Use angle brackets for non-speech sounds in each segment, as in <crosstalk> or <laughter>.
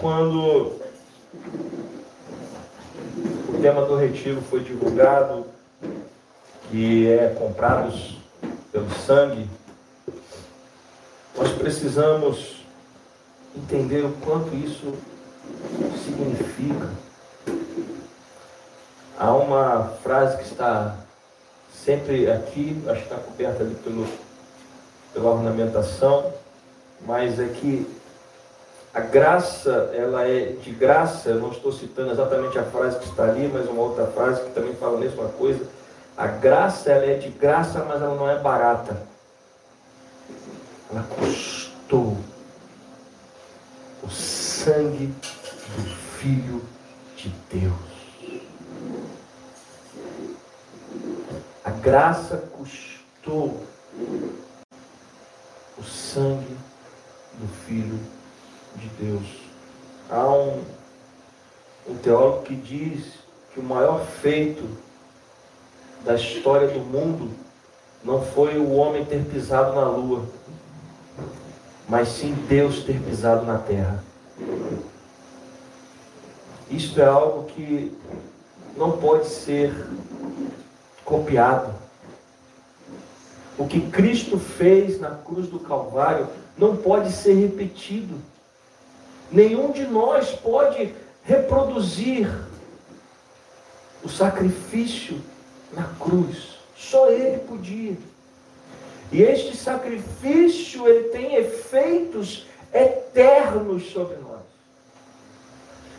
Quando o tema do retiro foi divulgado, que é comprados pelo sangue, nós precisamos entender o quanto isso significa. Há uma frase que está sempre aqui, acho que está coberta ali pelo, pela ornamentação, mas é que a graça, ela é de graça, eu não estou citando exatamente a frase que está ali, mas uma outra frase que também fala a mesma coisa. A graça, ela é de graça, mas ela não é barata. Ela custou o sangue do Filho de Deus. A graça custou o sangue do Filho de de Deus. Há um, um teólogo que diz que o maior feito da história do mundo não foi o homem ter pisado na lua, mas sim Deus ter pisado na terra. Isto é algo que não pode ser copiado. O que Cristo fez na cruz do Calvário não pode ser repetido. Nenhum de nós pode reproduzir o sacrifício na cruz. Só ele podia. E este sacrifício ele tem efeitos eternos sobre nós.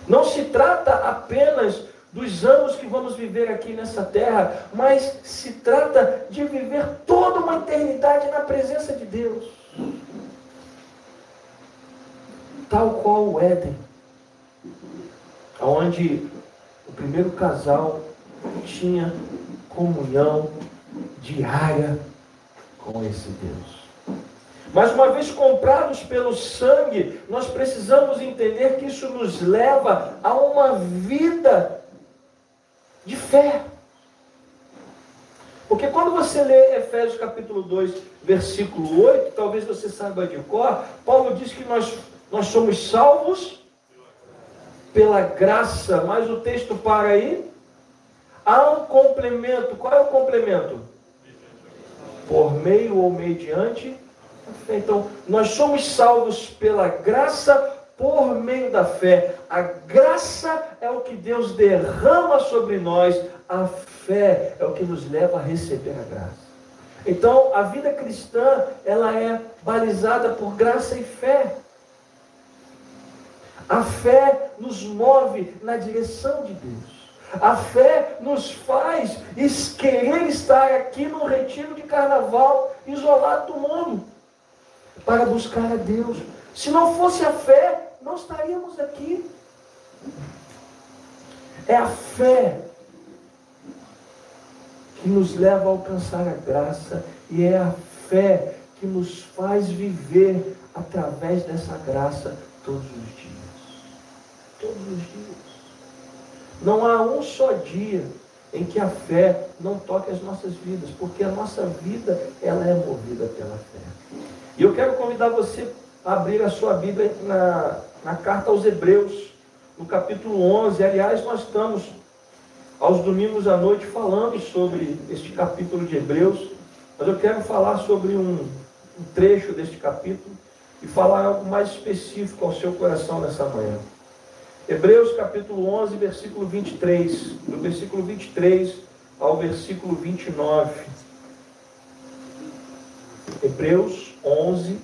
Não se trata apenas dos anos que vamos viver aqui nessa terra, mas se trata de viver toda uma eternidade na presença de Deus tal qual o Éden, onde o primeiro casal tinha comunhão diária com esse Deus. Mas uma vez comprados pelo sangue, nós precisamos entender que isso nos leva a uma vida de fé. Porque quando você lê Efésios capítulo 2, versículo 8, talvez você saiba de cor, Paulo diz que nós nós somos salvos pela graça, mas o texto para aí. Há um complemento. Qual é o complemento? Por meio ou mediante. Então, nós somos salvos pela graça por meio da fé. A graça é o que Deus derrama sobre nós, a fé é o que nos leva a receber a graça. Então, a vida cristã, ela é balizada por graça e fé. A fé nos move na direção de Deus. A fé nos faz querer estar aqui no retiro de carnaval, isolado do mundo, para buscar a Deus. Se não fosse a fé, não estaríamos aqui. É a fé que nos leva a alcançar a graça e é a fé que nos faz viver através dessa graça todos os dias todos os dias. Não há um só dia em que a fé não toque as nossas vidas, porque a nossa vida ela é movida pela fé. E eu quero convidar você a abrir a sua Bíblia na, na carta aos Hebreus, no capítulo 11. Aliás, nós estamos aos domingos à noite falando sobre este capítulo de Hebreus, mas eu quero falar sobre um, um trecho deste capítulo e falar algo mais específico ao seu coração nessa manhã. Hebreus capítulo 11, versículo 23, do versículo 23 ao versículo 29. Hebreus 11,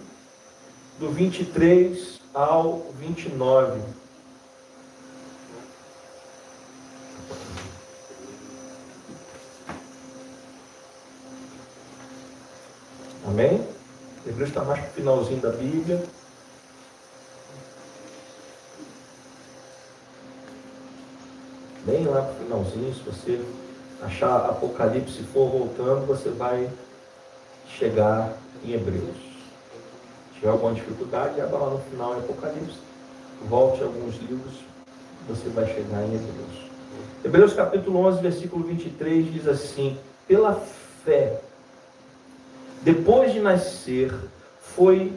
do 23 ao 29. Amém? Hebreus está mais para o finalzinho da Bíblia. Bem lá para o finalzinho, se você achar Apocalipse for voltando, você vai chegar em Hebreus. Se tiver alguma dificuldade, abra lá no final em Apocalipse, volte alguns livros, você vai chegar em Hebreus. Hebreus capítulo 11, versículo 23 diz assim: Pela fé, depois de nascer, foi,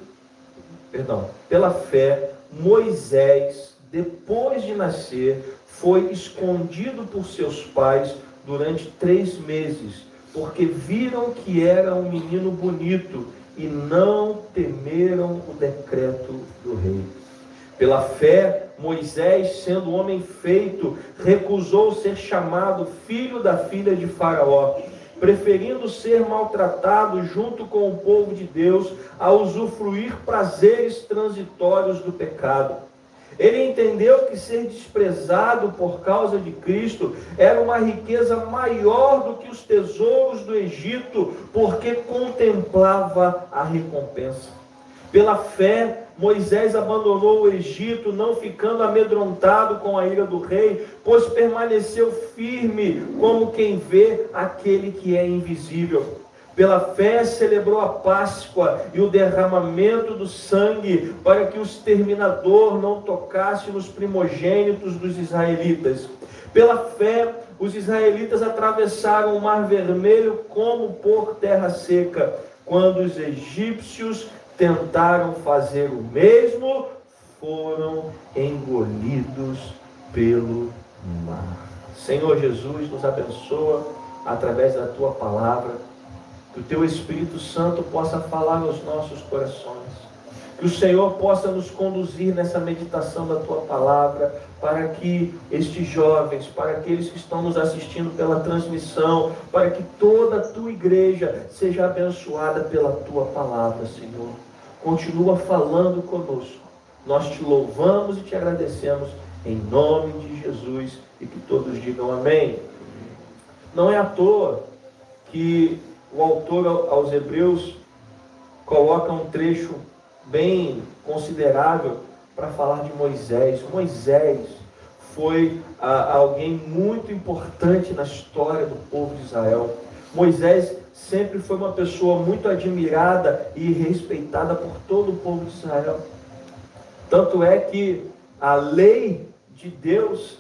perdão, pela fé, Moisés, depois de nascer, foi escondido por seus pais durante três meses, porque viram que era um menino bonito e não temeram o decreto do rei. Pela fé, Moisés, sendo homem feito, recusou ser chamado filho da filha de Faraó, preferindo ser maltratado junto com o povo de Deus a usufruir prazeres transitórios do pecado. Ele entendeu que ser desprezado por causa de Cristo era uma riqueza maior do que os tesouros do Egito, porque contemplava a recompensa. Pela fé, Moisés abandonou o Egito, não ficando amedrontado com a ira do rei, pois permaneceu firme, como quem vê aquele que é invisível. Pela fé celebrou a Páscoa e o derramamento do sangue, para que o exterminador não tocasse nos primogênitos dos israelitas. Pela fé, os israelitas atravessaram o Mar Vermelho como por terra seca, quando os egípcios tentaram fazer o mesmo, foram engolidos pelo mar. Senhor Jesus, nos abençoa através da tua palavra que o teu Espírito Santo possa falar aos nossos corações. Que o Senhor possa nos conduzir nessa meditação da tua palavra, para que estes jovens, para aqueles que estão nos assistindo pela transmissão, para que toda a tua igreja seja abençoada pela tua palavra, Senhor. Continua falando conosco. Nós te louvamos e te agradecemos em nome de Jesus e que todos digam amém. Não é à toa que o autor aos Hebreus coloca um trecho bem considerável para falar de Moisés. Moisés foi ah, alguém muito importante na história do povo de Israel. Moisés sempre foi uma pessoa muito admirada e respeitada por todo o povo de Israel. Tanto é que a lei de Deus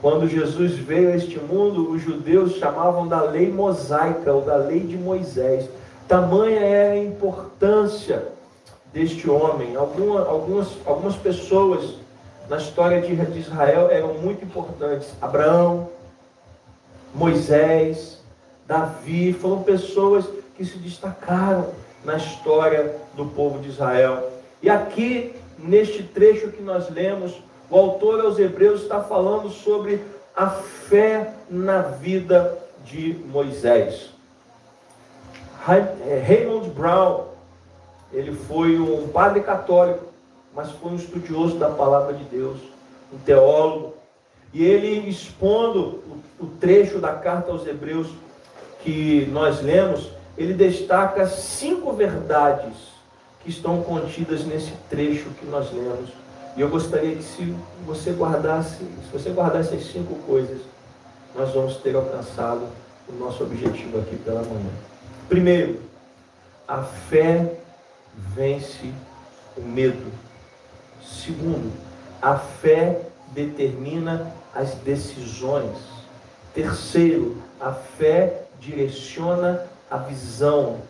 quando Jesus veio a este mundo, os judeus chamavam da lei mosaica ou da lei de Moisés. Tamanha é a importância deste homem. Alguma, algumas, algumas pessoas na história de, de Israel eram muito importantes. Abraão, Moisés, Davi, foram pessoas que se destacaram na história do povo de Israel. E aqui, neste trecho que nós lemos, o autor aos Hebreus está falando sobre a fé na vida de Moisés. É, Raymond Brown, ele foi um padre católico, mas foi um estudioso da palavra de Deus, um teólogo. E ele expondo o trecho da carta aos Hebreus que nós lemos, ele destaca cinco verdades que estão contidas nesse trecho que nós lemos e eu gostaria que se você guardasse, se você guardar essas cinco coisas, nós vamos ter alcançado o nosso objetivo aqui pela manhã. Primeiro, a fé vence o medo. Segundo, a fé determina as decisões. Terceiro, a fé direciona a visão.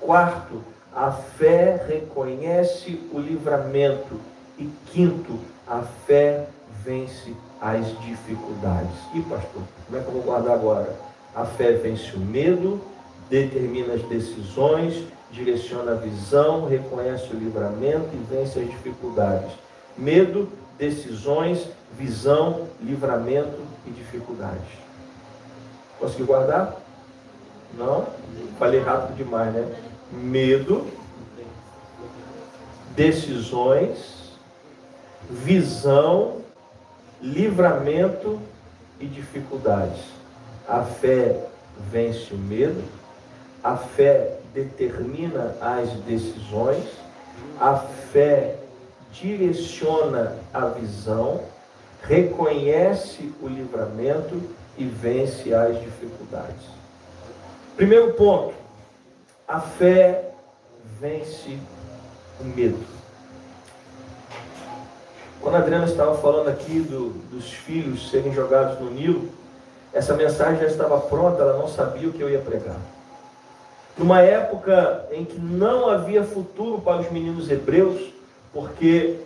Quarto, a fé reconhece o livramento. E quinto, a fé vence as dificuldades. E pastor, como é que eu vou guardar agora? A fé vence o medo, determina as decisões, direciona a visão, reconhece o livramento e vence as dificuldades. Medo, decisões, visão, livramento e dificuldades. Consegui guardar? Não? Falei rápido demais, né? Medo, decisões, visão, livramento e dificuldades. A fé vence o medo, a fé determina as decisões, a fé direciona a visão, reconhece o livramento e vence as dificuldades. Primeiro ponto, a fé vence o medo. Quando a Adriana estava falando aqui do, dos filhos serem jogados no Nilo, essa mensagem já estava pronta, ela não sabia o que eu ia pregar. Numa época em que não havia futuro para os meninos hebreus, porque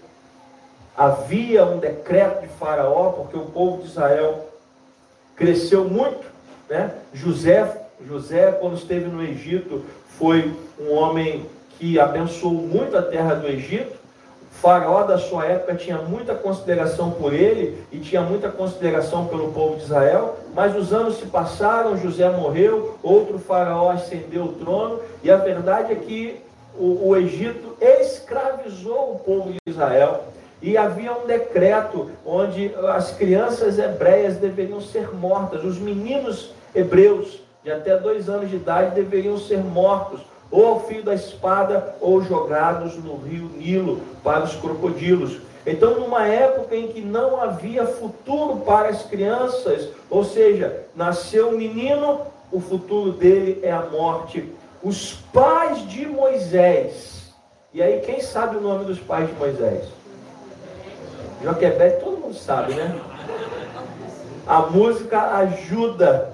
havia um decreto de Faraó, porque o povo de Israel cresceu muito. Né? José, José, quando esteve no Egito, foi um homem que abençoou muito a terra do Egito. Faraó da sua época tinha muita consideração por ele e tinha muita consideração pelo povo de Israel, mas os anos se passaram, José morreu, outro faraó ascendeu o trono, e a verdade é que o, o Egito escravizou o povo de Israel. E havia um decreto onde as crianças hebreias deveriam ser mortas, os meninos hebreus de até dois anos de idade deveriam ser mortos, ou ao fio da espada, ou jogados no rio Nilo para os crocodilos. Então, numa época em que não havia futuro para as crianças, ou seja, nasceu um menino, o futuro dele é a morte. Os pais de Moisés, e aí quem sabe o nome dos pais de Moisés? Joquebede, todo mundo sabe, né? A música ajuda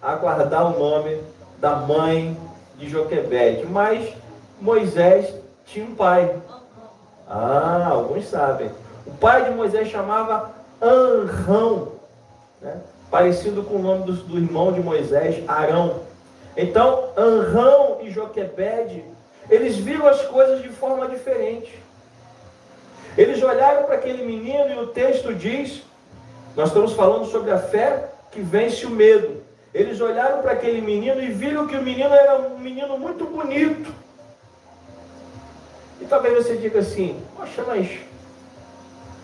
a guardar o nome da mãe de Joquebede, mas Moisés tinha um pai. Ah, alguns sabem. O pai de Moisés chamava Anrão, né? parecido com o nome do, do irmão de Moisés, Arão. Então, Anrão e Joquebede, eles viram as coisas de forma diferente. Eles olharam para aquele menino e o texto diz: nós estamos falando sobre a fé que vence o medo. Eles olharam para aquele menino e viram que o menino era um menino muito bonito. E talvez você diga assim: Poxa, mas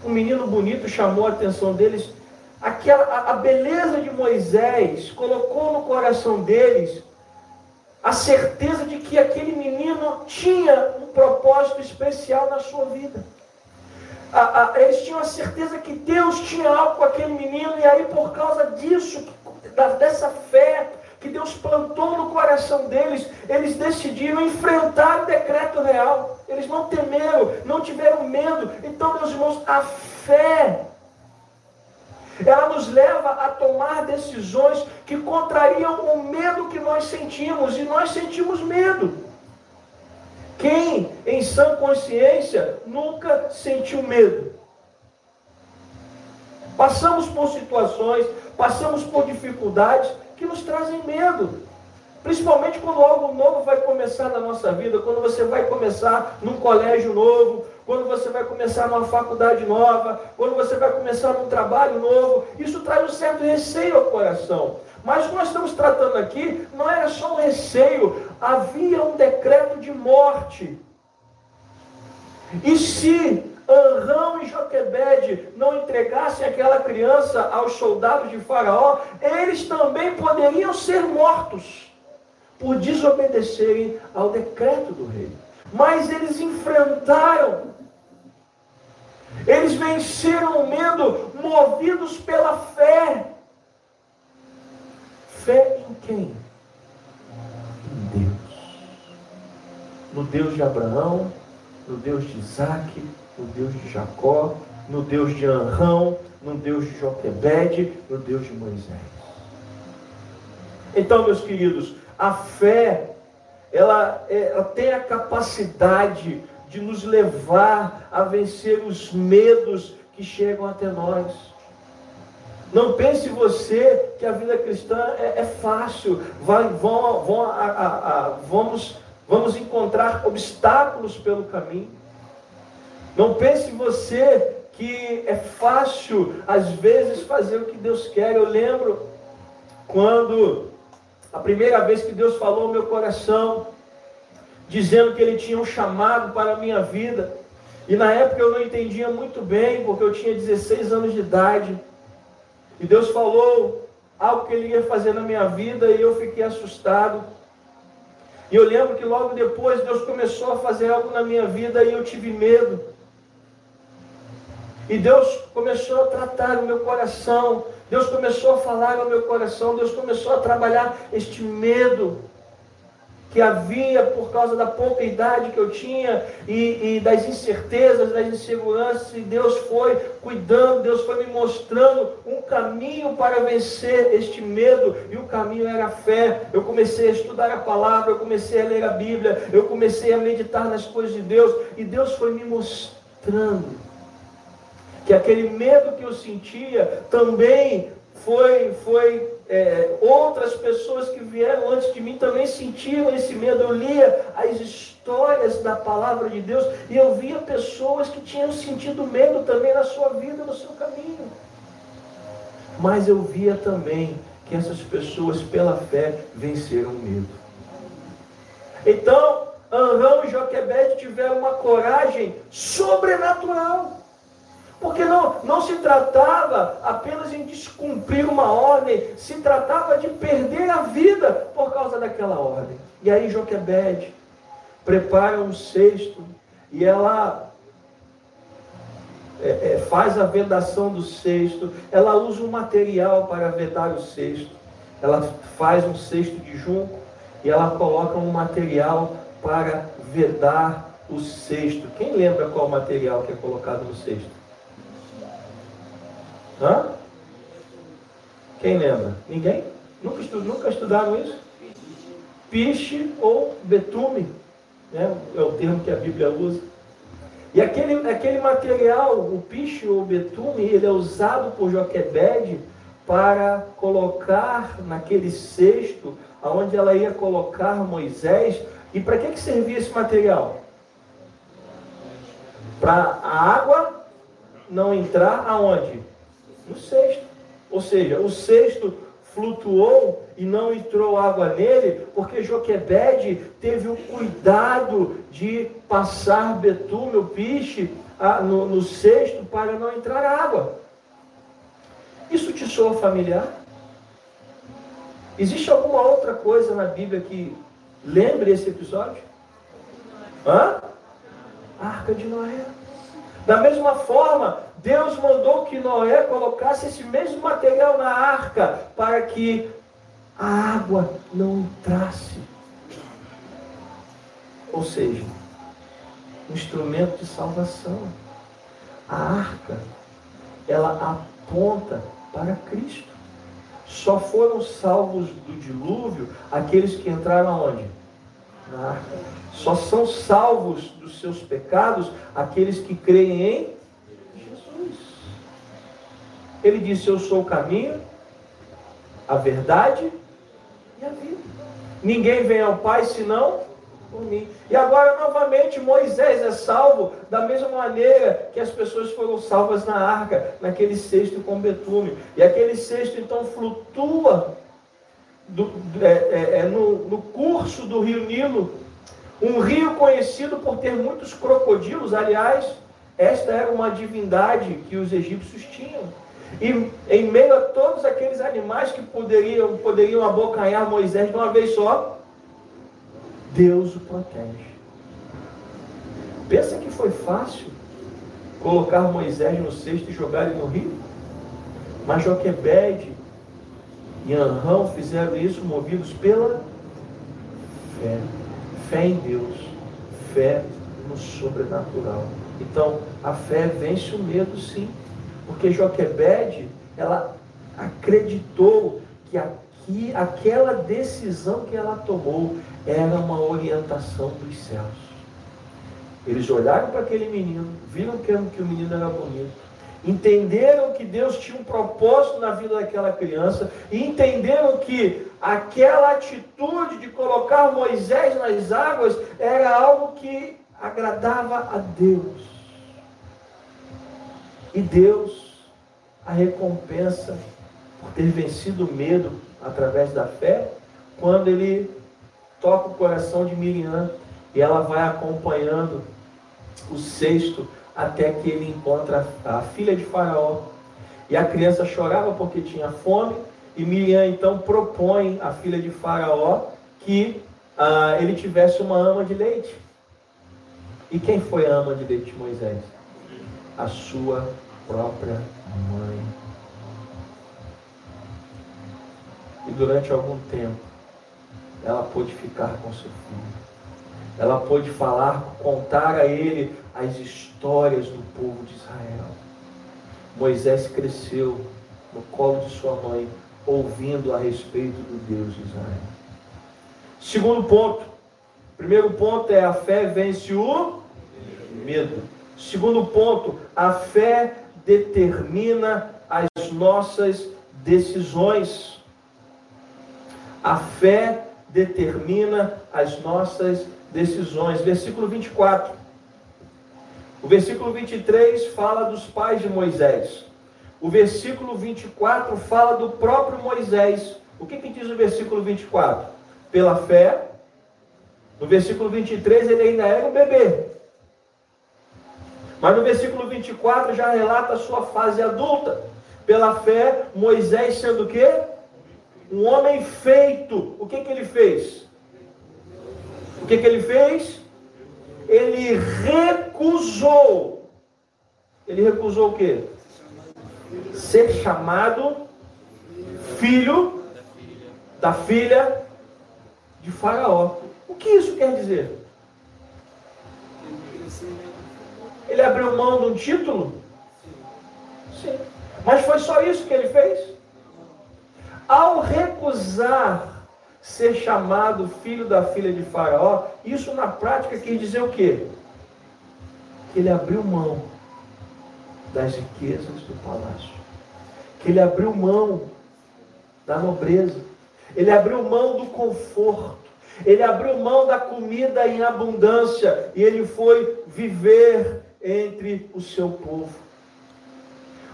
um menino bonito chamou a atenção deles. Aquela, a, a beleza de Moisés colocou no coração deles a certeza de que aquele menino tinha um propósito especial na sua vida. A, a, eles tinham a certeza que Deus tinha algo com aquele menino, e aí, por causa disso, dessa fé que Deus plantou no coração deles, eles decidiram enfrentar o decreto real. Eles não temeram, não tiveram medo. Então, meus irmãos, a fé ela nos leva a tomar decisões que contrariam o medo que nós sentimos, e nós sentimos medo. Quem, em sã consciência, nunca sentiu medo? Passamos por situações, passamos por dificuldades que nos trazem medo. Principalmente quando algo novo vai começar na nossa vida, quando você vai começar num colégio novo, quando você vai começar numa faculdade nova, quando você vai começar num trabalho novo, isso traz um certo receio ao coração. Mas o que nós estamos tratando aqui não era só um receio, havia um decreto de morte. E se Anrão e Joquebede não entregassem aquela criança aos soldados de Faraó, eles também poderiam ser mortos por desobedecerem ao decreto do rei. Mas eles enfrentaram, eles venceram o medo, movidos pela fé. Fé em quem? Em Deus. No Deus de Abraão, no Deus de Isaac, no Deus de Jacó, no Deus de Anrão, no Deus de Joquebede, no Deus de Moisés. Então, meus queridos, a fé, ela, ela tem a capacidade de nos levar a vencer os medos que chegam até nós. Não pense você que a vida cristã é, é fácil. Vai, vão, vão, a, a, a, vamos, vamos encontrar obstáculos pelo caminho. Não pense você que é fácil, às vezes, fazer o que Deus quer. Eu lembro quando a primeira vez que Deus falou ao meu coração, dizendo que Ele tinha um chamado para a minha vida. E na época eu não entendia muito bem, porque eu tinha 16 anos de idade. E Deus falou algo que Ele ia fazer na minha vida e eu fiquei assustado. E eu lembro que logo depois Deus começou a fazer algo na minha vida e eu tive medo. E Deus começou a tratar o meu coração, Deus começou a falar no meu coração, Deus começou a trabalhar este medo que havia por causa da pouca idade que eu tinha e, e, das incertezas, das inseguranças, e Deus foi cuidando, Deus foi me mostrando um caminho para vencer este medo, e o caminho era a fé. Eu comecei a estudar a palavra, eu comecei a ler a Bíblia, eu comecei a meditar nas coisas de Deus, e Deus foi me mostrando que aquele medo que eu sentia também foi, foi é, outras pessoas que vieram antes de mim também sentiam esse medo. Eu lia as histórias da palavra de Deus e eu via pessoas que tinham sentido medo também na sua vida, no seu caminho. Mas eu via também que essas pessoas, pela fé, venceram o medo. Então, Anrão e Joquebede tiveram uma coragem sobrenatural. Porque não, não se tratava apenas em descumprir uma ordem, se tratava de perder a vida por causa daquela ordem. E aí Joquebede prepara um cesto e ela é, é, faz a vedação do cesto, ela usa um material para vedar o cesto, ela faz um cesto de junco e ela coloca um material para vedar o cesto. Quem lembra qual material que é colocado no cesto? Hã? Quem lembra? Ninguém? Nunca, estu, nunca estudaram isso? Piche ou betume, né? é o termo que a Bíblia usa. E aquele, aquele material, o piche ou betume, ele é usado por Joquebede para colocar naquele cesto, aonde ela ia colocar Moisés. E para que, que servia esse material? Para a água não entrar aonde? No cesto. Ou seja, o cesto flutuou e não entrou água nele, porque Joquebede teve o cuidado de passar betume, o piche, no, no cesto para não entrar água. Isso te soa familiar? Existe alguma outra coisa na Bíblia que lembre esse episódio? Hã? Arca de Noé. Da mesma forma, Deus mandou que Noé colocasse esse mesmo material na arca para que a água não entrasse. Ou seja, um instrumento de salvação. A arca, ela aponta para Cristo. Só foram salvos do dilúvio aqueles que entraram aonde? Na arca. Só são salvos dos seus pecados aqueles que creem em ele disse: Eu sou o caminho, a verdade e a vida. Ninguém vem ao Pai senão por mim. E agora, novamente, Moisés é salvo da mesma maneira que as pessoas foram salvas na arca, naquele cesto com betume. E aquele cesto então flutua do, é, é, é, no, no curso do rio Nilo. Um rio conhecido por ter muitos crocodilos. Aliás, esta era uma divindade que os egípcios tinham. E em meio a todos aqueles animais que poderiam, poderiam abocanhar Moisés de uma vez só, Deus o protege. Pensa que foi fácil colocar Moisés no cesto e jogar ele no rio? Mas Joquebede e Anrão fizeram isso movidos pela fé. Fé em Deus. Fé no sobrenatural. Então, a fé vence o medo, sim. Porque Joquebede, ela acreditou que aqui, aquela decisão que ela tomou era uma orientação dos céus. Eles olharam para aquele menino, viram que, que o menino era bonito, entenderam que Deus tinha um propósito na vida daquela criança e entenderam que aquela atitude de colocar Moisés nas águas era algo que agradava a Deus. E Deus a recompensa por ter vencido o medo através da fé, quando ele toca o coração de Miriam e ela vai acompanhando o cesto até que ele encontra a filha de Faraó. E a criança chorava porque tinha fome, e Miriam então propõe à filha de Faraó que ah, ele tivesse uma ama de leite. E quem foi a ama de leite de Moisés? A sua própria mãe. E durante algum tempo, ela pôde ficar com seu filho. Ela pôde falar, contar a ele as histórias do povo de Israel. Moisés cresceu no colo de sua mãe, ouvindo a respeito do Deus de Israel. Segundo ponto. Primeiro ponto é a fé vence o medo. Segundo ponto, a fé determina as nossas decisões. A fé determina as nossas decisões. Versículo 24. O versículo 23 fala dos pais de Moisés. O versículo 24 fala do próprio Moisés. O que, que diz o versículo 24? Pela fé. No versículo 23 ele ainda era um bebê. Mas no versículo 24 já relata a sua fase adulta. Pela fé, Moisés sendo o quê? Um homem feito. O que, que ele fez? O que, que ele fez? Ele recusou. Ele recusou o quê? Ser chamado filho da filha de Faraó. O que isso quer dizer? Ele abriu mão de um título? Sim. Mas foi só isso que ele fez? Ao recusar ser chamado filho da filha de Faraó, isso na prática quer dizer o quê? Que ele abriu mão das riquezas do palácio. Que ele abriu mão da nobreza. Ele abriu mão do conforto. Ele abriu mão da comida em abundância e ele foi viver entre o seu povo.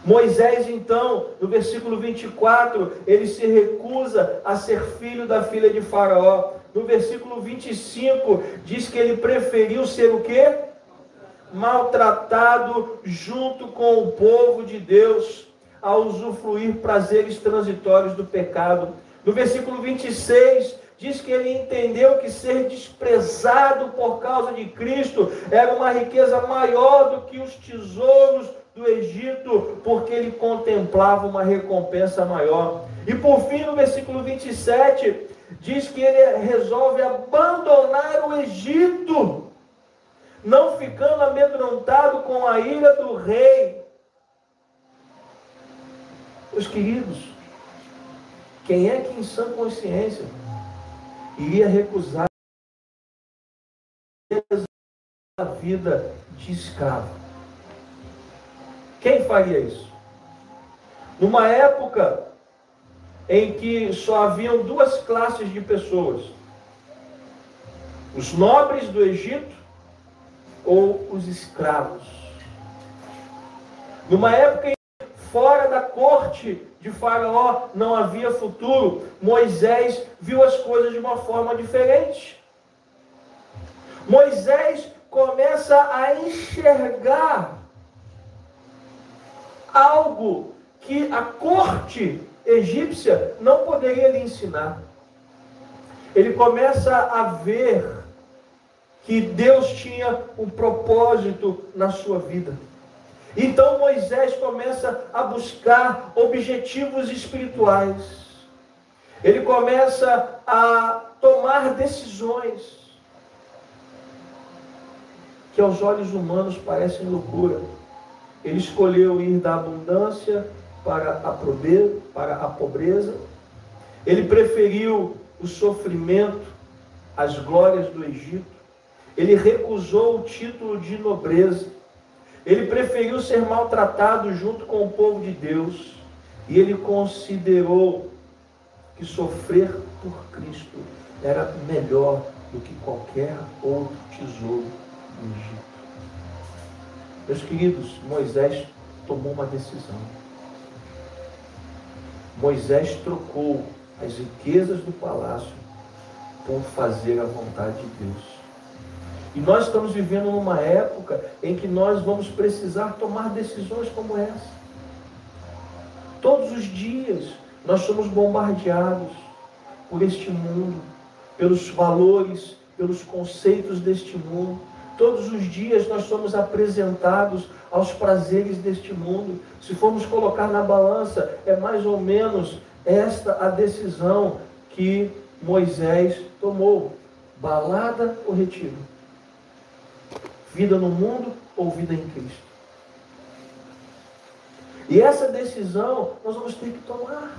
Moisés, então, no versículo 24, ele se recusa a ser filho da filha de Faraó. No versículo 25, diz que ele preferiu ser o quê? Maltratado junto com o povo de Deus, a usufruir prazeres transitórios do pecado. No versículo 26, diz que ele entendeu que ser desprezado por causa de Cristo era uma riqueza maior do que os tesouros do Egito, porque ele contemplava uma recompensa maior. E por fim, no versículo 27, diz que ele resolve abandonar o Egito, não ficando amedrontado com a ira do rei. Os queridos, quem é que em sã consciência iria recusar a vida de escravo? Quem faria isso? Numa época em que só haviam duas classes de pessoas: os nobres do Egito ou os escravos. Numa época em que fora corte de Faraó não havia futuro, Moisés viu as coisas de uma forma diferente. Moisés começa a enxergar algo que a corte egípcia não poderia lhe ensinar. Ele começa a ver que Deus tinha um propósito na sua vida. Então Moisés começa a buscar objetivos espirituais. Ele começa a tomar decisões que aos olhos humanos parecem loucura. Ele escolheu ir da abundância para a pobreza, para a pobreza. Ele preferiu o sofrimento às glórias do Egito. Ele recusou o título de nobreza. Ele preferiu ser maltratado junto com o povo de Deus. E ele considerou que sofrer por Cristo era melhor do que qualquer outro tesouro do Egito. Meus queridos, Moisés tomou uma decisão. Moisés trocou as riquezas do palácio por fazer a vontade de Deus. E nós estamos vivendo numa época em que nós vamos precisar tomar decisões como essa. Todos os dias nós somos bombardeados por este mundo, pelos valores, pelos conceitos deste mundo Todos os dias nós somos apresentados aos prazeres deste mundo. Se formos colocar na balança, é mais ou menos esta a decisão que Moisés tomou: balada ou retiro? Vida no mundo ou vida em Cristo? E essa decisão nós vamos ter que tomar.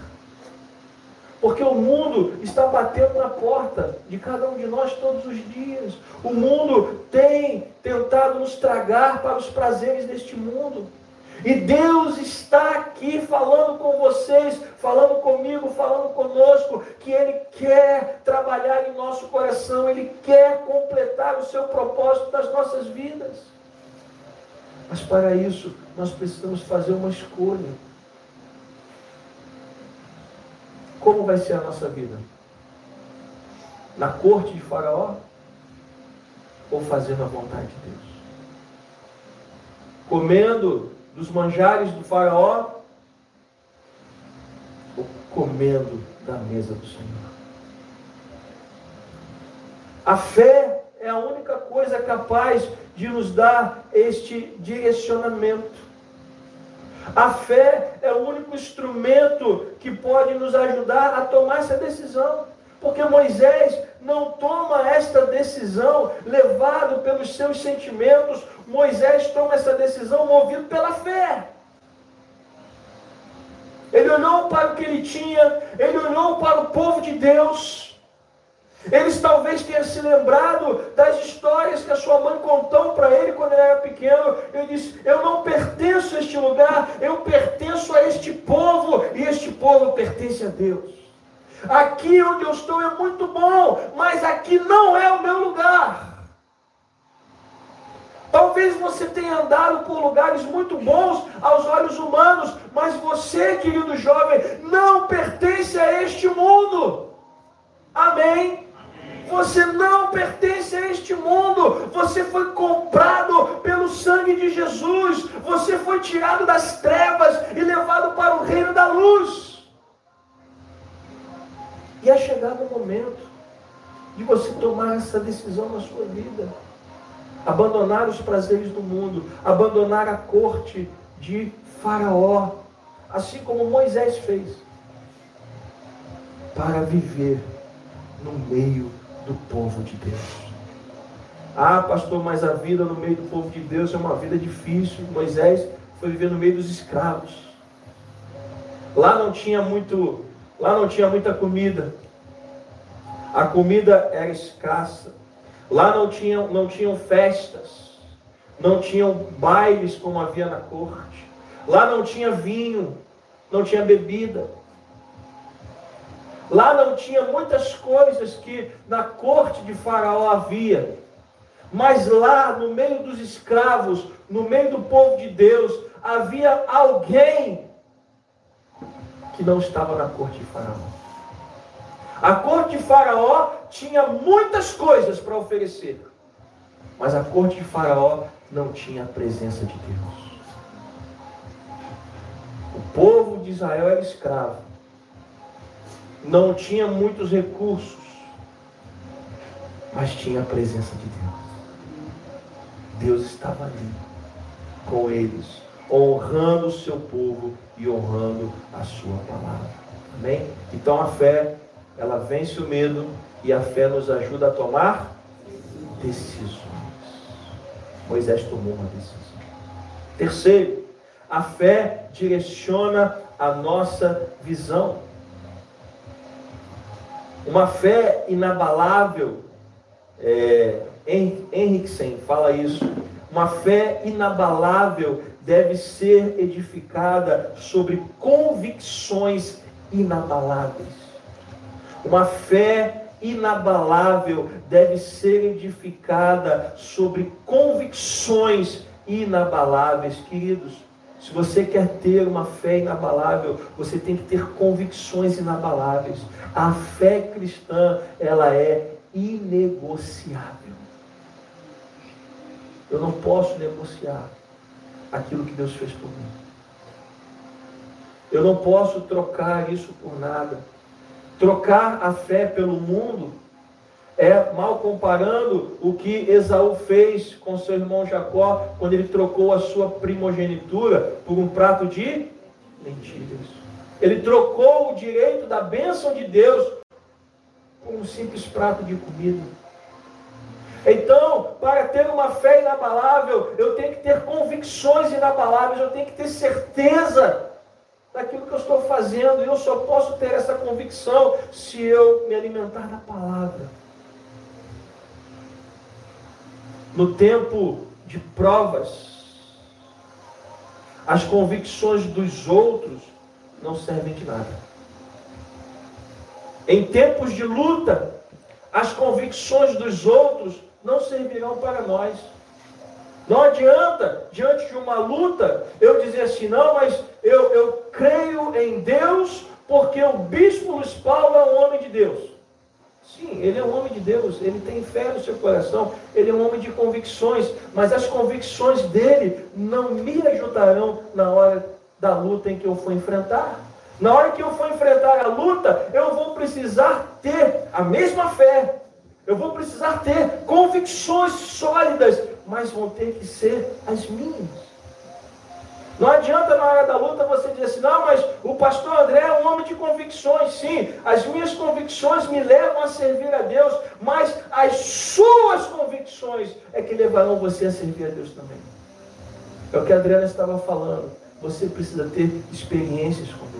Porque o mundo está batendo na porta de cada um de nós todos os dias. O mundo tem tentado nos tragar para os prazeres deste mundo. E Deus está aqui falando com vocês, falando comigo, falando conosco, que Ele quer trabalhar em nosso coração, Ele quer completar o seu propósito das nossas vidas. Mas para isso, nós precisamos fazer uma escolha. Como vai ser a nossa vida? Na corte de Faraó? Ou fazendo a vontade de Deus? Comendo dos manjares do Faraó? Ou comendo da mesa do Senhor? A fé é a única coisa capaz de nos dar este direcionamento. A fé é o único instrumento que pode nos ajudar a tomar essa decisão. Porque Moisés não toma esta decisão levado pelos seus sentimentos, Moisés toma essa decisão movido pela fé. Ele olhou para o que ele tinha, ele olhou para o povo de Deus eles talvez tenham se lembrado das histórias que a sua mãe contou para ele quando ele era pequeno. Ele disse: Eu não pertenço a este lugar, eu pertenço a este povo, e este povo pertence a Deus. Aqui onde eu estou é muito bom, mas aqui não é o meu lugar. Talvez você tenha andado por lugares muito bons aos olhos humanos, mas você, querido jovem, não pertence a este mundo. Amém? Você não pertence a este mundo. Você foi comprado pelo sangue de Jesus. Você foi tirado das trevas e levado para o reino da luz. E é chegado o momento de você tomar essa decisão na sua vida. Abandonar os prazeres do mundo, abandonar a corte de Faraó, assim como Moisés fez, para viver no meio do povo de Deus. Ah, pastor, mas a vida no meio do povo de Deus é uma vida difícil. Moisés foi viver no meio dos escravos. Lá não tinha muito, lá não tinha muita comida. A comida era escassa. Lá não tinham, não tinham festas. Não tinham bailes como havia na corte. Lá não tinha vinho, não tinha bebida. Lá não tinha muitas coisas que na corte de Faraó havia. Mas lá, no meio dos escravos, no meio do povo de Deus, havia alguém que não estava na corte de Faraó. A corte de Faraó tinha muitas coisas para oferecer, mas a corte de Faraó não tinha a presença de Deus. O povo de Israel era escravo, não tinha muitos recursos, mas tinha a presença de Deus. Deus estava ali com eles, honrando o seu povo e honrando a sua palavra. Amém? Então a fé, ela vence o medo e a fé nos ajuda a tomar decisões. Moisés tomou uma decisão. Terceiro, a fé direciona a nossa visão. Uma fé inabalável, é, Henriksen fala isso, uma fé inabalável deve ser edificada sobre convicções inabaláveis. Uma fé inabalável deve ser edificada sobre convicções inabaláveis, queridos. Se você quer ter uma fé inabalável, você tem que ter convicções inabaláveis. A fé cristã, ela é inegociável. Eu não posso negociar aquilo que Deus fez por mim. Eu não posso trocar isso por nada. Trocar a fé pelo mundo é mal comparando o que Esaú fez com seu irmão Jacó quando ele trocou a sua primogenitura por um prato de mentiras. Ele trocou o direito da bênção de Deus por um simples prato de comida. Então, para ter uma fé inabalável, eu tenho que ter convicções inabaláveis, eu tenho que ter certeza daquilo que eu estou fazendo, e eu só posso ter essa convicção se eu me alimentar da palavra. No tempo de provas, As convicções dos outros não servem de nada. Em tempos de luta, as convicções dos outros não servirão para nós. Não adianta, diante de uma luta, eu dizer assim, não, mas eu, eu creio em Deus porque o bispo Luiz Paulo é um homem de Deus. Sim, ele é um homem de Deus, ele tem fé no seu coração, ele é um homem de convicções, mas as convicções dele não me ajudarão na hora da luta em que eu for enfrentar. Na hora que eu for enfrentar a luta, eu vou precisar ter a mesma fé, eu vou precisar ter convicções sólidas, mas vão ter que ser as minhas. Não adianta na hora da luta você dizer assim, não, mas o pastor André é um homem de convicções. Sim, as minhas convicções me levam a servir a Deus, mas as suas convicções é que levarão você a servir a Deus também. É o que a Adriana estava falando. Você precisa ter experiências com.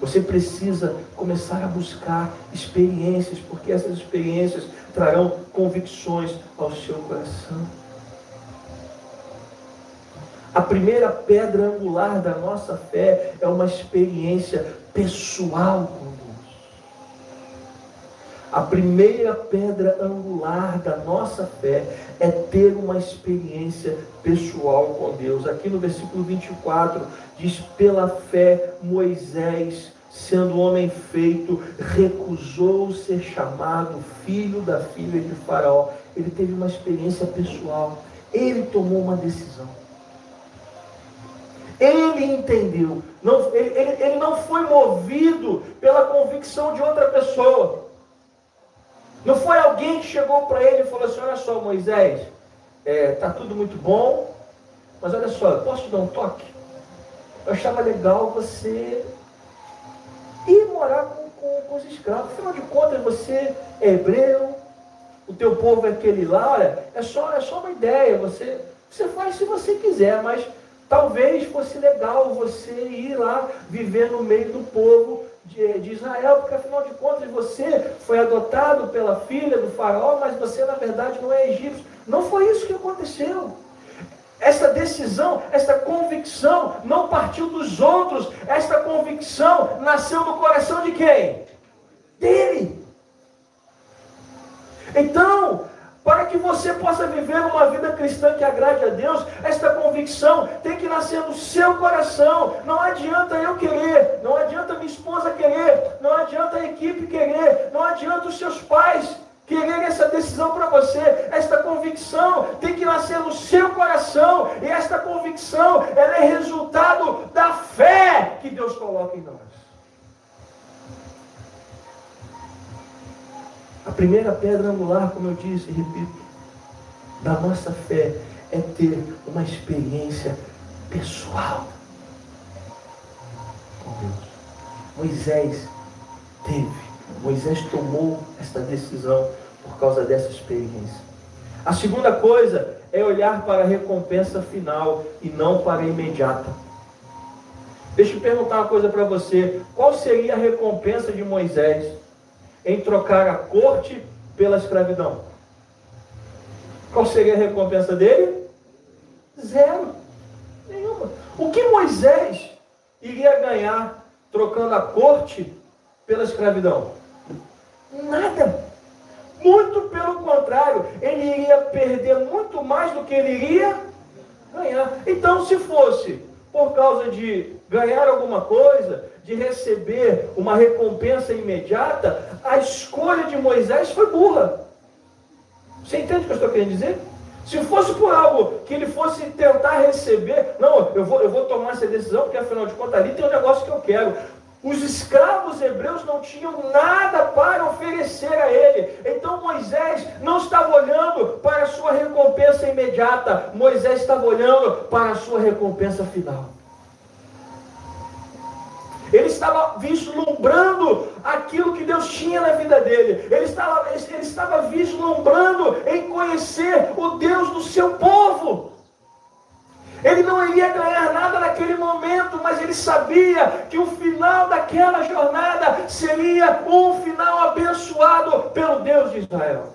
Você precisa começar a buscar experiências, porque essas experiências trarão convicções ao seu coração. A primeira pedra angular da nossa fé é uma experiência pessoal com. A primeira pedra angular da nossa fé é ter uma experiência pessoal com Deus. Aqui no versículo 24 diz: pela fé, Moisés, sendo homem feito, recusou ser chamado filho da filha de Faraó. Ele teve uma experiência pessoal. Ele tomou uma decisão. Ele entendeu. Não, ele, ele, ele não foi movido pela convicção de outra pessoa. Não foi alguém que chegou para ele e falou assim: Olha só, Moisés, é, tá tudo muito bom, mas olha só, eu posso te dar um toque? Eu achava legal você ir morar com, com, com os escravos. Afinal de contas, você é hebreu, o teu povo é aquele lá, olha, é só, é só uma ideia. Você, você faz se você quiser, mas talvez fosse legal você ir lá viver no meio do povo de, de, Israel, porque afinal de contas você foi adotado pela filha do faraó, mas você na verdade não é egípcio. Não foi isso que aconteceu. Esta decisão, esta convicção não partiu dos outros. Esta convicção nasceu no coração de quem? Dele. Então, para que você possa viver uma vida cristã que agrade a Deus, esta convicção tem que nascer no seu coração. Não adianta eu querer, não adianta minha esposa querer, não adianta a equipe querer, não adianta os seus pais querer essa decisão para você. Esta convicção tem que nascer no seu coração. E esta convicção, ela é resultado da fé que Deus coloca em nós. A primeira pedra angular, como eu disse e repito, da nossa fé é ter uma experiência pessoal com Deus. Moisés teve Moisés tomou esta decisão por causa dessa experiência. A segunda coisa é olhar para a recompensa final e não para a imediata. Deixa eu perguntar uma coisa para você: qual seria a recompensa de Moisés em trocar a corte pela escravidão? Qual seria a recompensa dele? Zero. Nenhuma. O que Moisés iria ganhar trocando a corte pela escravidão? Nada. Muito pelo contrário, ele iria perder muito mais do que ele iria ganhar. Então, se fosse por causa de ganhar alguma coisa, de receber uma recompensa imediata, a escolha de Moisés foi burra. Você entende o que eu estou querendo dizer? Se fosse por algo que ele fosse tentar receber, não, eu vou, eu vou tomar essa decisão, porque afinal de contas ali tem um negócio que eu quero. Os escravos hebreus não tinham nada para oferecer a ele. Então Moisés não estava olhando para a sua recompensa imediata. Moisés estava olhando para a sua recompensa final. Estava vislumbrando aquilo que Deus tinha na vida dele. Ele estava, ele estava vislumbrando em conhecer o Deus do seu povo. Ele não iria ganhar nada naquele momento, mas ele sabia que o final daquela jornada seria um final abençoado pelo Deus de Israel.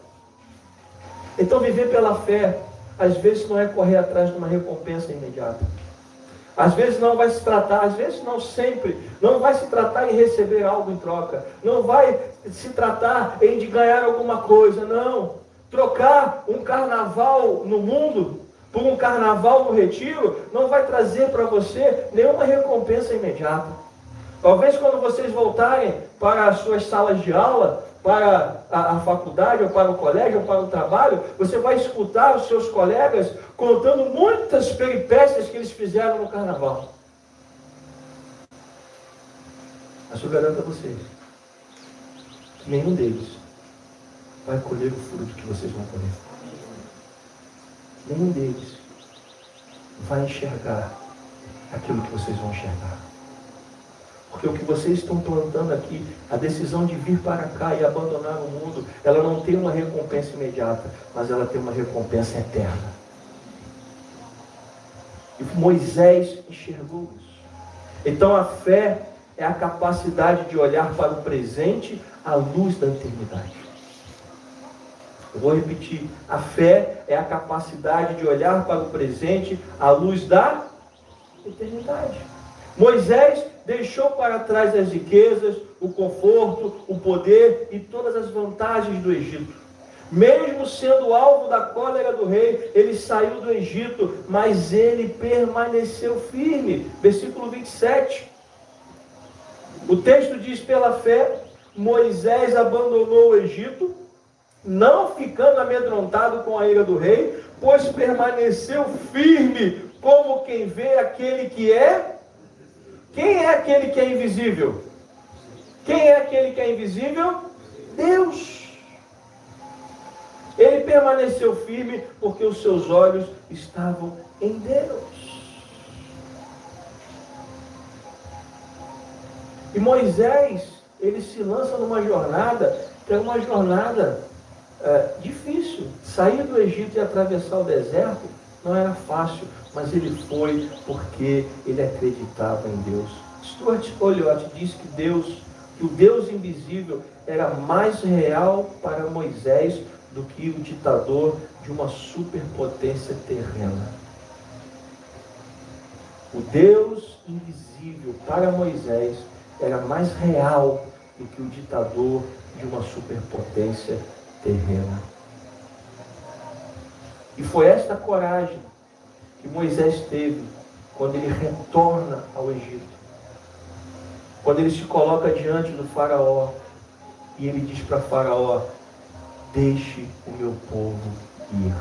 Então, viver pela fé, às vezes, não é correr atrás de uma recompensa imediata. Às vezes não vai se tratar, às vezes não sempre, não vai se tratar em receber algo em troca, não vai se tratar em de ganhar alguma coisa, não. Trocar um carnaval no mundo por um carnaval no retiro não vai trazer para você nenhuma recompensa imediata. Talvez quando vocês voltarem para as suas salas de aula, para a, a, faculdade, ou para o colégio, ou para o trabalho, você vai escutar os seus colegas contando muitas peripécias que eles fizeram no carnaval. Mas eu garanto a vocês que nenhum deles vai colher o fruto que vocês vão colher. Nenhum deles vai enxergar aquilo que vocês vão enxergar. Porque o que vocês estão plantando aqui, a decisão de vir para cá e abandonar o mundo, ela não tem uma recompensa imediata, mas ela tem uma recompensa eterna. E Moisés enxergou isso. Então a fé é a capacidade de olhar para o presente à luz da eternidade. Eu vou repetir: a fé é a capacidade de olhar para o presente à luz da eternidade. Moisés deixou para trás as riquezas, o conforto, o poder e todas as vantagens do Egito. Mesmo sendo alvo da cólera do rei, ele saiu do Egito, mas ele permaneceu firme. Versículo 27. O texto diz: pela fé, Moisés abandonou o Egito, não ficando amedrontado com a ira do rei, pois permaneceu firme, como quem vê aquele que é quem é aquele que é invisível? Quem é aquele que é invisível? Deus. Ele permaneceu firme porque os seus olhos estavam em Deus. E Moisés, ele se lança numa jornada, que é uma jornada é, difícil. Sair do Egito e atravessar o deserto não era fácil, mas ele foi porque ele acreditava em Deus. Stuart Olliott diz que Deus, que o Deus invisível era mais real para Moisés do que o ditador de uma superpotência terrena. O Deus invisível para Moisés era mais real do que o ditador de uma superpotência terrena. E foi esta coragem que Moisés teve quando ele retorna ao Egito. Quando ele se coloca diante do Faraó e ele diz para Faraó: Deixe o meu povo ir.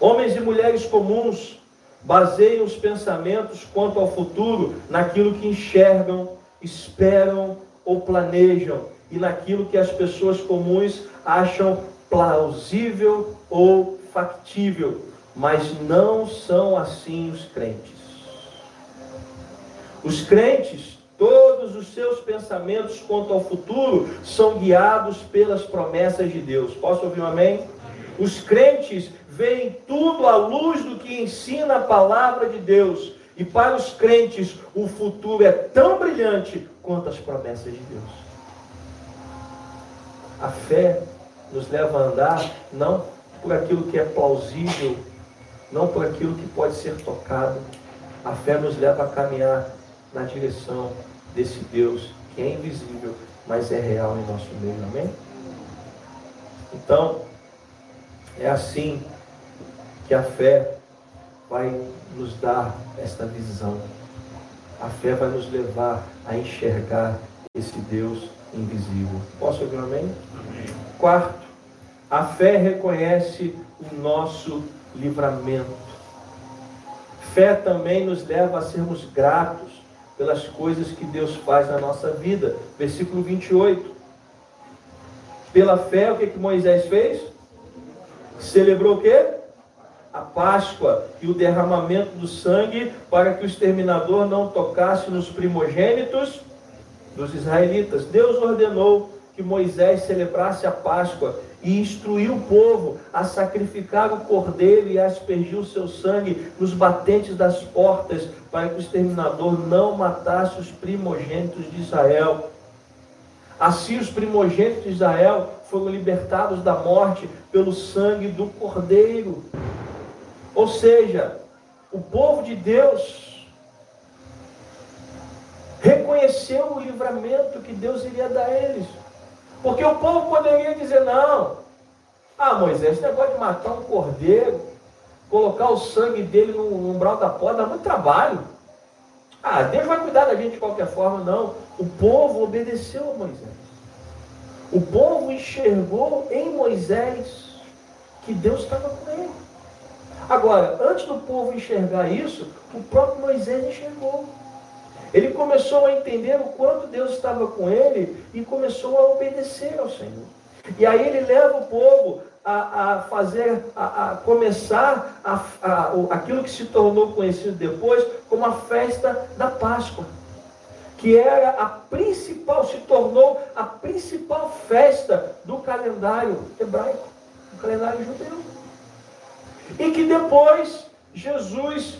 Homens e mulheres comuns baseiam os pensamentos quanto ao futuro naquilo que enxergam, esperam ou planejam e naquilo que as pessoas comuns acham plausível ou factível, mas não são assim os crentes. Os crentes, todos os seus pensamentos quanto ao futuro são guiados pelas promessas de Deus. Posso ouvir um amém? Os crentes veem tudo à luz do que ensina a palavra de Deus. E para os crentes, o futuro é tão brilhante quanto as promessas de Deus. A fé nos leva a andar não por aquilo que é plausível, não por aquilo que pode ser tocado. A fé nos leva a caminhar na direção desse Deus que é invisível, mas é real em nosso meio. Amém? Então, é assim que a fé vai nos dar esta visão. A fé vai nos levar a enxergar esse Deus invisível. Posso ouvir um amém? amém? Quarto, a fé reconhece o nosso livramento. Fé também nos leva a sermos gratos pelas coisas que Deus faz na nossa vida. Versículo 28. Pela fé, o que, que Moisés fez? Celebrou o quê? A Páscoa e o derramamento do sangue para que o exterminador não tocasse nos primogênitos dos israelitas. Deus ordenou que Moisés celebrasse a Páscoa e instruiu o povo a sacrificar o cordeiro e a aspergir o seu sangue nos batentes das portas, para que o exterminador não matasse os primogênitos de Israel. Assim os primogênitos de Israel foram libertados da morte pelo sangue do Cordeiro. Ou seja, o povo de Deus reconheceu o livramento que Deus iria dar a eles. Porque o povo poderia dizer: não, ah, Moisés, esse negócio de matar um cordeiro, colocar o sangue dele no umbral da porta, dá muito trabalho. Ah, Deus vai cuidar da gente de qualquer forma, não. O povo obedeceu a Moisés. O povo enxergou em Moisés que Deus estava com ele. Agora, antes do povo enxergar isso, o próprio Moisés enxergou. Ele começou a entender o quanto Deus estava com ele e começou a obedecer ao Senhor. E aí ele leva o povo a, a fazer, a, a começar a, aquilo que se tornou conhecido depois como a festa da Páscoa, que era a principal, se tornou a principal festa do calendário hebraico, do calendário judeu. E que depois Jesus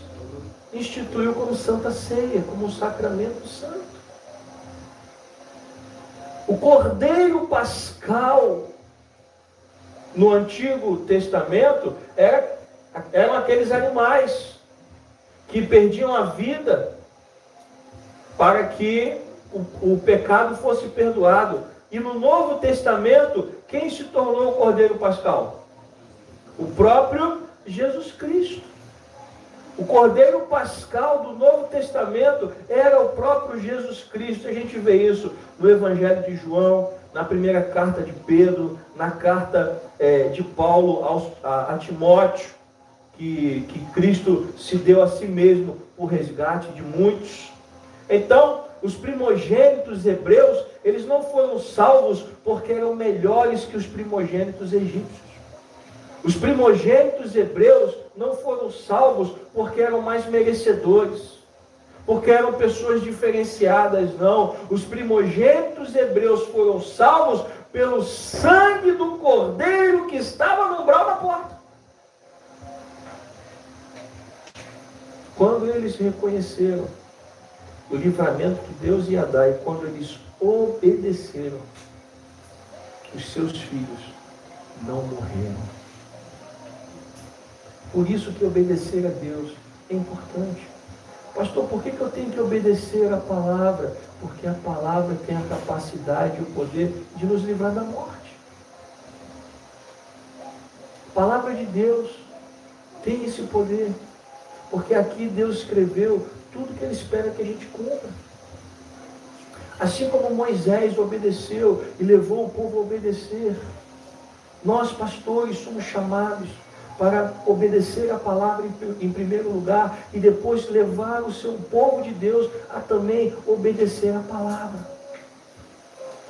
instituiu como Santa Ceia, como um sacramento santo. O Cordeiro Pascal no Antigo Testamento era, eram aqueles animais que perdiam a vida para que o, o pecado fosse perdoado. E no Novo Testamento, quem se tornou o Cordeiro Pascal? O próprio Jesus Cristo. O Cordeiro Pascal do Novo Testamento era o próprio Jesus Cristo. A gente vê isso no Evangelho de João, na primeira carta de Pedro, na carta é, de Paulo aos, a, a Timóteo, que, que Cristo se deu a si mesmo por resgate de muitos. Então, os primogênitos hebreus, eles não foram salvos porque eram melhores que os primogênitos egípcios. Os primogênitos hebreus não foram salvos porque eram mais merecedores, porque eram pessoas diferenciadas, não. Os primogênitos hebreus foram salvos pelo sangue do cordeiro que estava no umbral da porta. Quando eles reconheceram o livramento que Deus ia dar e quando eles obedeceram, os seus filhos não morreram. Por isso que obedecer a Deus é importante. Pastor, por que, eu tenho que obedecer a palavra? Porque a palavra tem a capacidade e o poder de nos livrar da morte. A palavra de Deus tem esse poder. Porque aqui Deus escreveu tudo que Ele espera que a gente cumpra. Assim como Moisés obedeceu e levou o povo a obedecer, nós, pastores, somos chamados para obedecer a palavra em, primeiro lugar e depois levar o seu povo de Deus a também obedecer a palavra.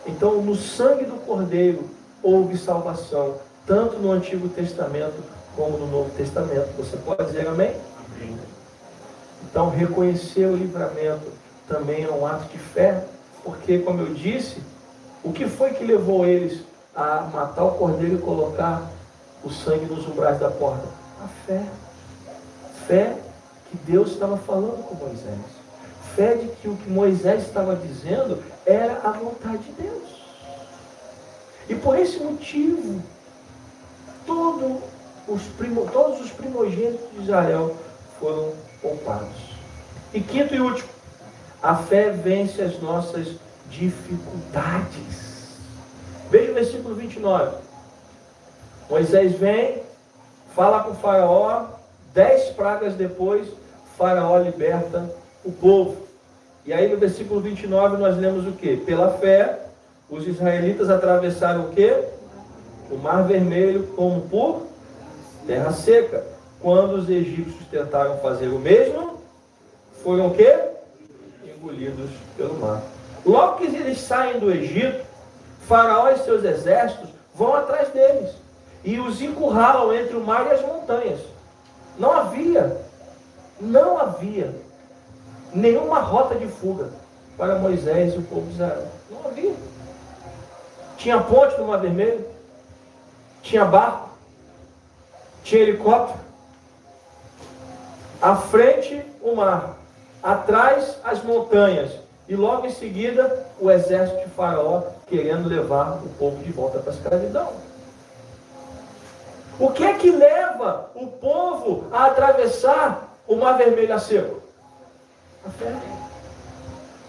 Então, no sangue do Cordeiro houve salvação, tanto no Antigo Testamento como no Novo Testamento. Você pode dizer amém? amém. Então, reconhecer o livramento também é um ato de fé, porque, como eu disse, o que foi que levou eles a matar o cordeiro e colocar o sangue nos umbrais da porta? A fé. Fé que Deus estava falando com Moisés. Fé de que o que Moisés estava dizendo era a vontade de Deus. E por esse motivo, todo os primo, todos os primogênitos de Israel foram poupados. E quinto e último, a fé vence as nossas dificuldades. Veja o versículo 29. Moisés vem, fala com faraó, dez pragas depois, faraó liberta o povo. E aí no versículo 29 nós lemos o que? Pela fé, os israelitas atravessaram o que? O mar vermelho como por terra seca. Quando os egípcios tentaram fazer o mesmo, foram o que? Engolidos pelo mar. Logo que eles saem do Egito, Faraó e seus exércitos vão atrás deles e os encurralam entre o mar e as montanhas. Não havia, não havia nenhuma rota de fuga para Moisés e o povo de Israel. Não havia. Tinha ponte no Mar Vermelho, tinha barco, tinha helicóptero. À frente, o mar. Atrás, as montanhas. E logo em seguida, o exército de Faraó querendo levar o povo de volta para a escravidão. O que é que leva o povo a atravessar o Mar Vermelho a seco? A fé.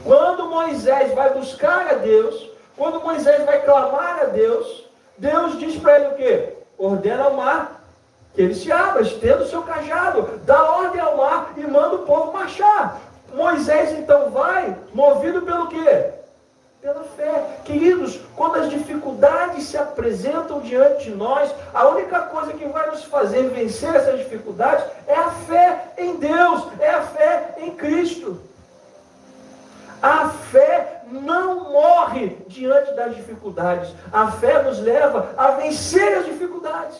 Quando Moisés vai buscar a Deus, quando Moisés vai clamar a Deus, Deus diz para ele o quê? Ordena ao mar que ele se abra, estenda o seu cajado, dá ordem ao mar e manda o povo marchar. Moisés então vai, movido pelo quê? Pela fé. Queridos, quando as dificuldades se apresentam diante de nós, a única coisa que vai nos fazer vencer essas dificuldades é a fé em Deus, é a fé em Cristo. A fé não morre diante das dificuldades. A fé nos leva a vencer as dificuldades.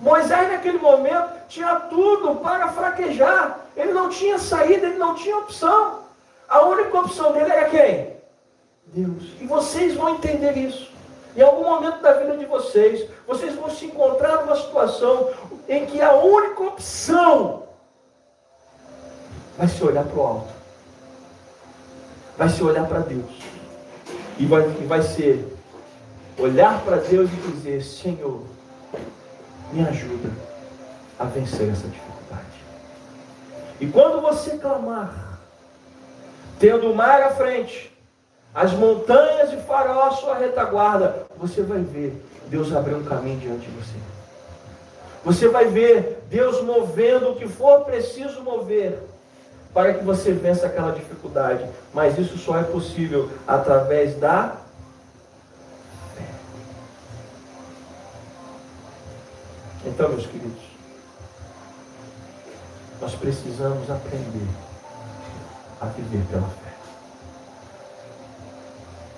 Moisés, naquele momento, tinha tudo para fraquejar. Ele não tinha saída, ele não tinha opção. A única opção dele era quem? Deus. E vocês vão entender isso. Em algum momento da vida de vocês, vocês vão se encontrar numa situação em que a única opção vai se olhar para o alto, vai se olhar para Deus, e vai, e vai ser olhar para Deus e dizer: Senhor, me ajuda a vencer essa dificuldade. E quando você clamar, tendo o mar à frente, as montanhas de Faraó à sua retaguarda, você vai ver Deus abrir um caminho diante de você. Você vai ver Deus movendo o que for preciso mover para que você vença aquela dificuldade. Mas isso só é possível através da Então, meus queridos, nós precisamos aprender a viver pela fé.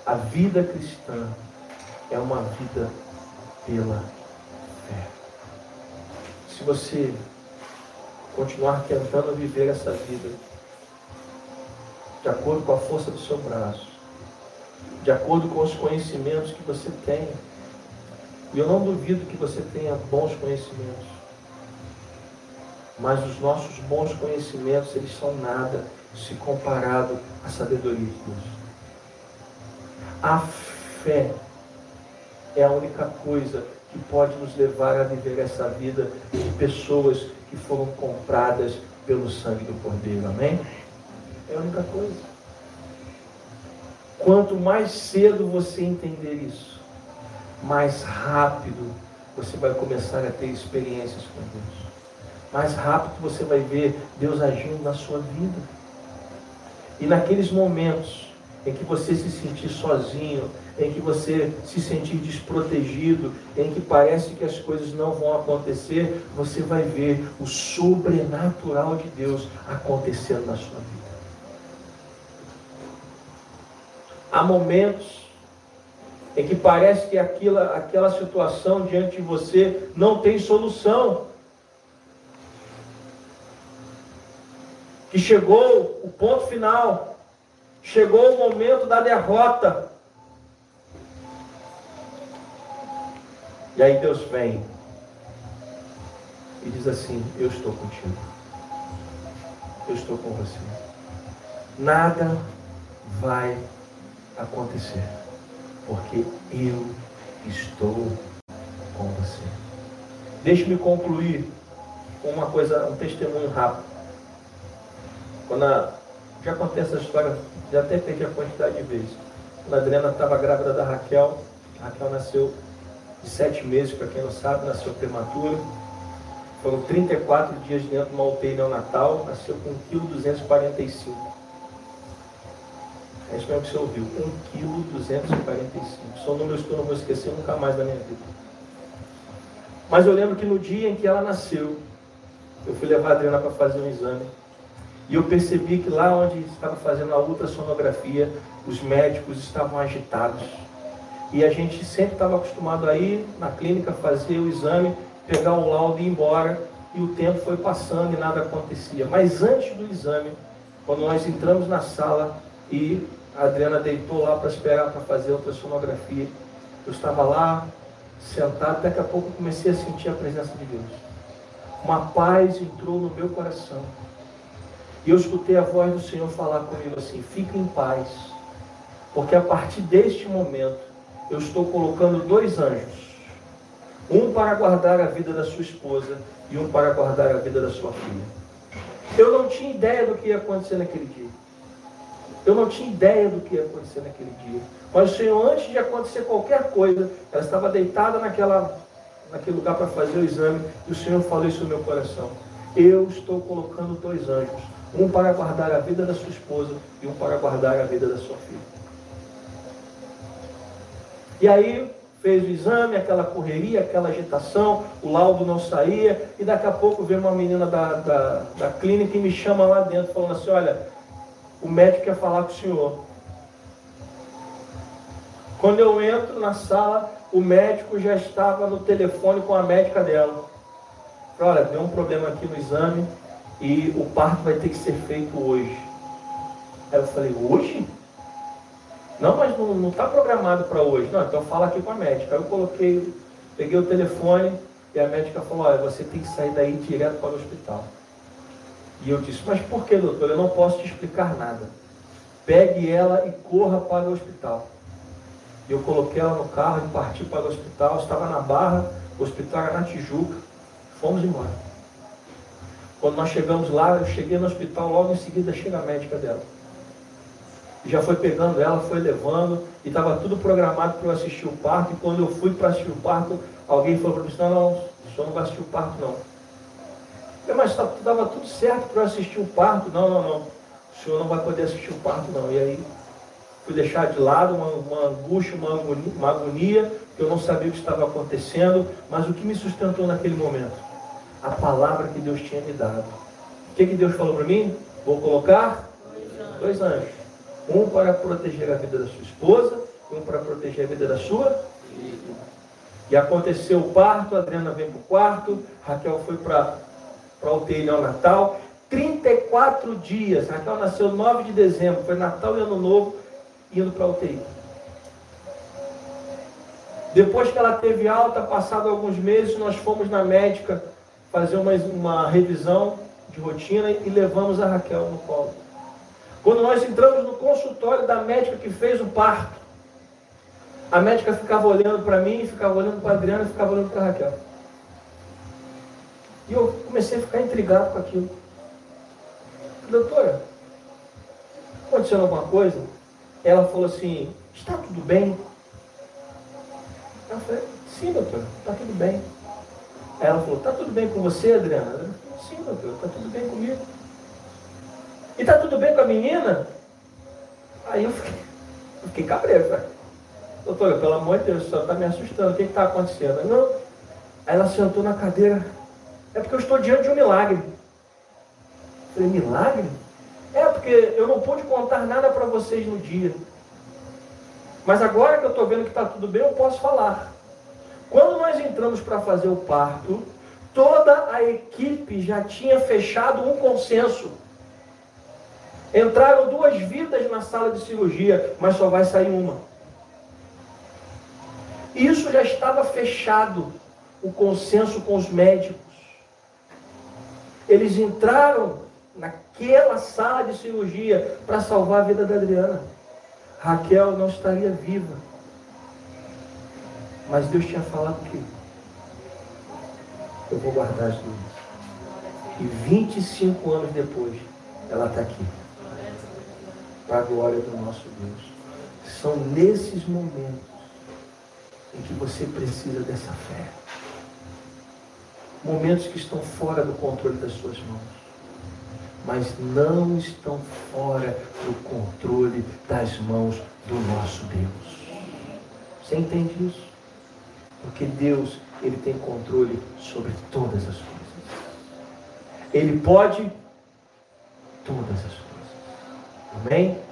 A vida cristã é uma vida pela fé. Se você continuar tentando viver essa vida de acordo com a força do seu braço, de acordo com os conhecimentos que você tem, e eu não duvido que você tenha bons conhecimentos. Mas os nossos bons conhecimentos, eles são nada se comparado à sabedoria de Deus. A fé é a única coisa que pode nos levar a viver essa vida de pessoas que foram compradas pelo sangue do Cordeiro. Amém? É a única coisa. Quanto mais cedo você entender isso, mais rápido você vai começar a ter experiências com Deus. Mais rápido você vai ver Deus agindo na sua vida. E naqueles momentos em que você se sentir sozinho, em que você se sentir desprotegido, em que parece que as coisas não vão acontecer, você vai ver o sobrenatural de Deus acontecendo na sua vida. Há momentos em que parece que aquela, aquela situação diante de você não tem solução. Que chegou o ponto final, chegou o momento da derrota. E aí Deus vem e diz assim: Eu estou contigo, eu estou com você. Nada vai acontecer porque eu estou com você. Deixe-me concluir com uma coisa, um testemunho rápido. Quando a, já contei essa história, já até perdi a quantidade de vezes. Quando a Adriana estava grávida da Raquel, a Raquel nasceu de sete meses, para quem não sabe, nasceu prematura. Foram 34 dias dentro de uma UTI neonatal, nasceu com 1,245 kg. É isso mesmo que você ouviu. 1,245 kg. São números que eu não vou esquecer nunca mais da minha vida. Mas eu lembro que no dia em que ela nasceu, eu fui levar a Adriana para fazer um exame. E eu percebi que lá onde estava fazendo a ultrassonografia, os médicos estavam agitados. E a gente sempre estava acostumado a ir na clínica fazer o exame, pegar o laudo e ir embora. E o tempo foi passando e nada acontecia. Mas antes do exame, quando nós entramos na sala e a Adriana deitou lá para esperar para fazer outra sonografia. Eu estava lá, sentado, daqui a pouco comecei a sentir a presença de Deus. Uma paz entrou no meu coração. E eu escutei a voz do Senhor falar comigo assim: fique em paz, porque a partir deste momento eu estou colocando dois anjos, um para guardar a vida da sua esposa e um para guardar a vida da sua filha. Eu não tinha ideia do que ia acontecer naquele dia. Eu não tinha ideia do que ia acontecer naquele dia. Mas o Senhor, antes de acontecer qualquer coisa, ela estava deitada naquela, naquele lugar para fazer o exame, e o Senhor falou isso no meu coração. Eu estou colocando dois anjos, um para guardar a vida da sua esposa e um para guardar a vida da sua filha. E aí fez o exame, aquela correria, aquela agitação, o laudo não saía, e daqui a pouco vem uma menina da, da, da clínica e me chama lá dentro, falando assim, olha, o médico quer falar com o senhor. Quando eu entro na sala, o médico já estava no telefone com a médica dela. Olha, deu um problema aqui no exame e o parto vai ter que ser feito hoje. Aí eu falei, hoje? Não, mas não está programado para hoje. Não, então fala aqui com a médica. Aí eu coloquei, peguei o telefone e a médica falou, olha, você tem que sair daí direto para o hospital. E eu disse, mas por que, doutor? Eu não posso te explicar nada. Pegue ela e corra para o hospital. Eu coloquei ela no carro e parti para o hospital. Estava na Barra, o hospital era na Tijuca. Fomos embora. Quando nós chegamos lá, eu cheguei no hospital, logo em seguida chega a médica dela. Já foi pegando ela, foi levando, e estava tudo programado para eu assistir o parto. E quando eu fui para assistir o parto, alguém falou para mim, não, não, o senhor não vai assistir o parto não. Eu, mas estava tá, tudo certo para eu assistir o parto. Não, não, não. O senhor não vai poder assistir o parto não. E aí fui deixar de lado uma, uma angústia, uma agonia, uma agonia, que eu não sabia o que estava acontecendo, mas o que me sustentou naquele momento? A palavra que Deus tinha me dado. O que, que Deus falou para mim? Vou colocar dois anjos. Um para proteger a vida da sua esposa e um para proteger a vida da sua E aconteceu o parto, a Adriana veio para o quarto, Raquel foi para a UTI Natal. 34 dias. Raquel nasceu 9 de dezembro, foi Natal e Ano Novo indo para a UTI. Depois que ela teve alta, passado alguns meses, nós fomos na médica fazer uma, uma revisão de rotina e levamos a Raquel no colo. Quando nós entramos no consultório da médica que fez o parto, a médica ficava olhando para mim, ficava olhando para a Adriana, ficava olhando para a Raquel. E eu comecei a ficar intrigado com aquilo. Doutora, aconteceu alguma coisa? ela falou assim, está tudo bem? Eu falei, sim, doutor, está tudo bem. Aí ela falou, está tudo bem com você, Adriana? Eu falei, sim, doutor, está tudo bem comigo. E está tudo bem com a menina? Aí eu fiquei, <laughs> eu fiquei cabreiro, falei, doutora, pelo amor de Deus, você está me assustando, o que está acontecendo? Não. Aí ela sentou na cadeira, é porque eu estou diante de um milagre. Eu falei, milagre? É, porque eu não pude contar nada para vocês no dia. Mas agora que eu estou vendo que está tudo bem, eu posso falar. Quando nós entramos para fazer o parto, toda a equipe já tinha fechado um consenso. Entraram duas vidas na sala de cirurgia, mas só vai sair uma. Isso já estava fechado, o consenso com os médicos. Eles entraram naquela sala de cirurgia para salvar a vida da Adriana. Raquel não estaria viva. Mas Deus tinha falado que eu vou guardar as duas. E 25 anos depois, ela está aqui. Para a glória do nosso Deus. São nesses momentos em que você precisa dessa fé. Momentos que estão fora do controle das suas mãos mas não estão fora do controle das mãos do nosso Deus. Você entende isso? Porque Deus, ele tem controle sobre todas as coisas. Ele pode todas as coisas. Amém?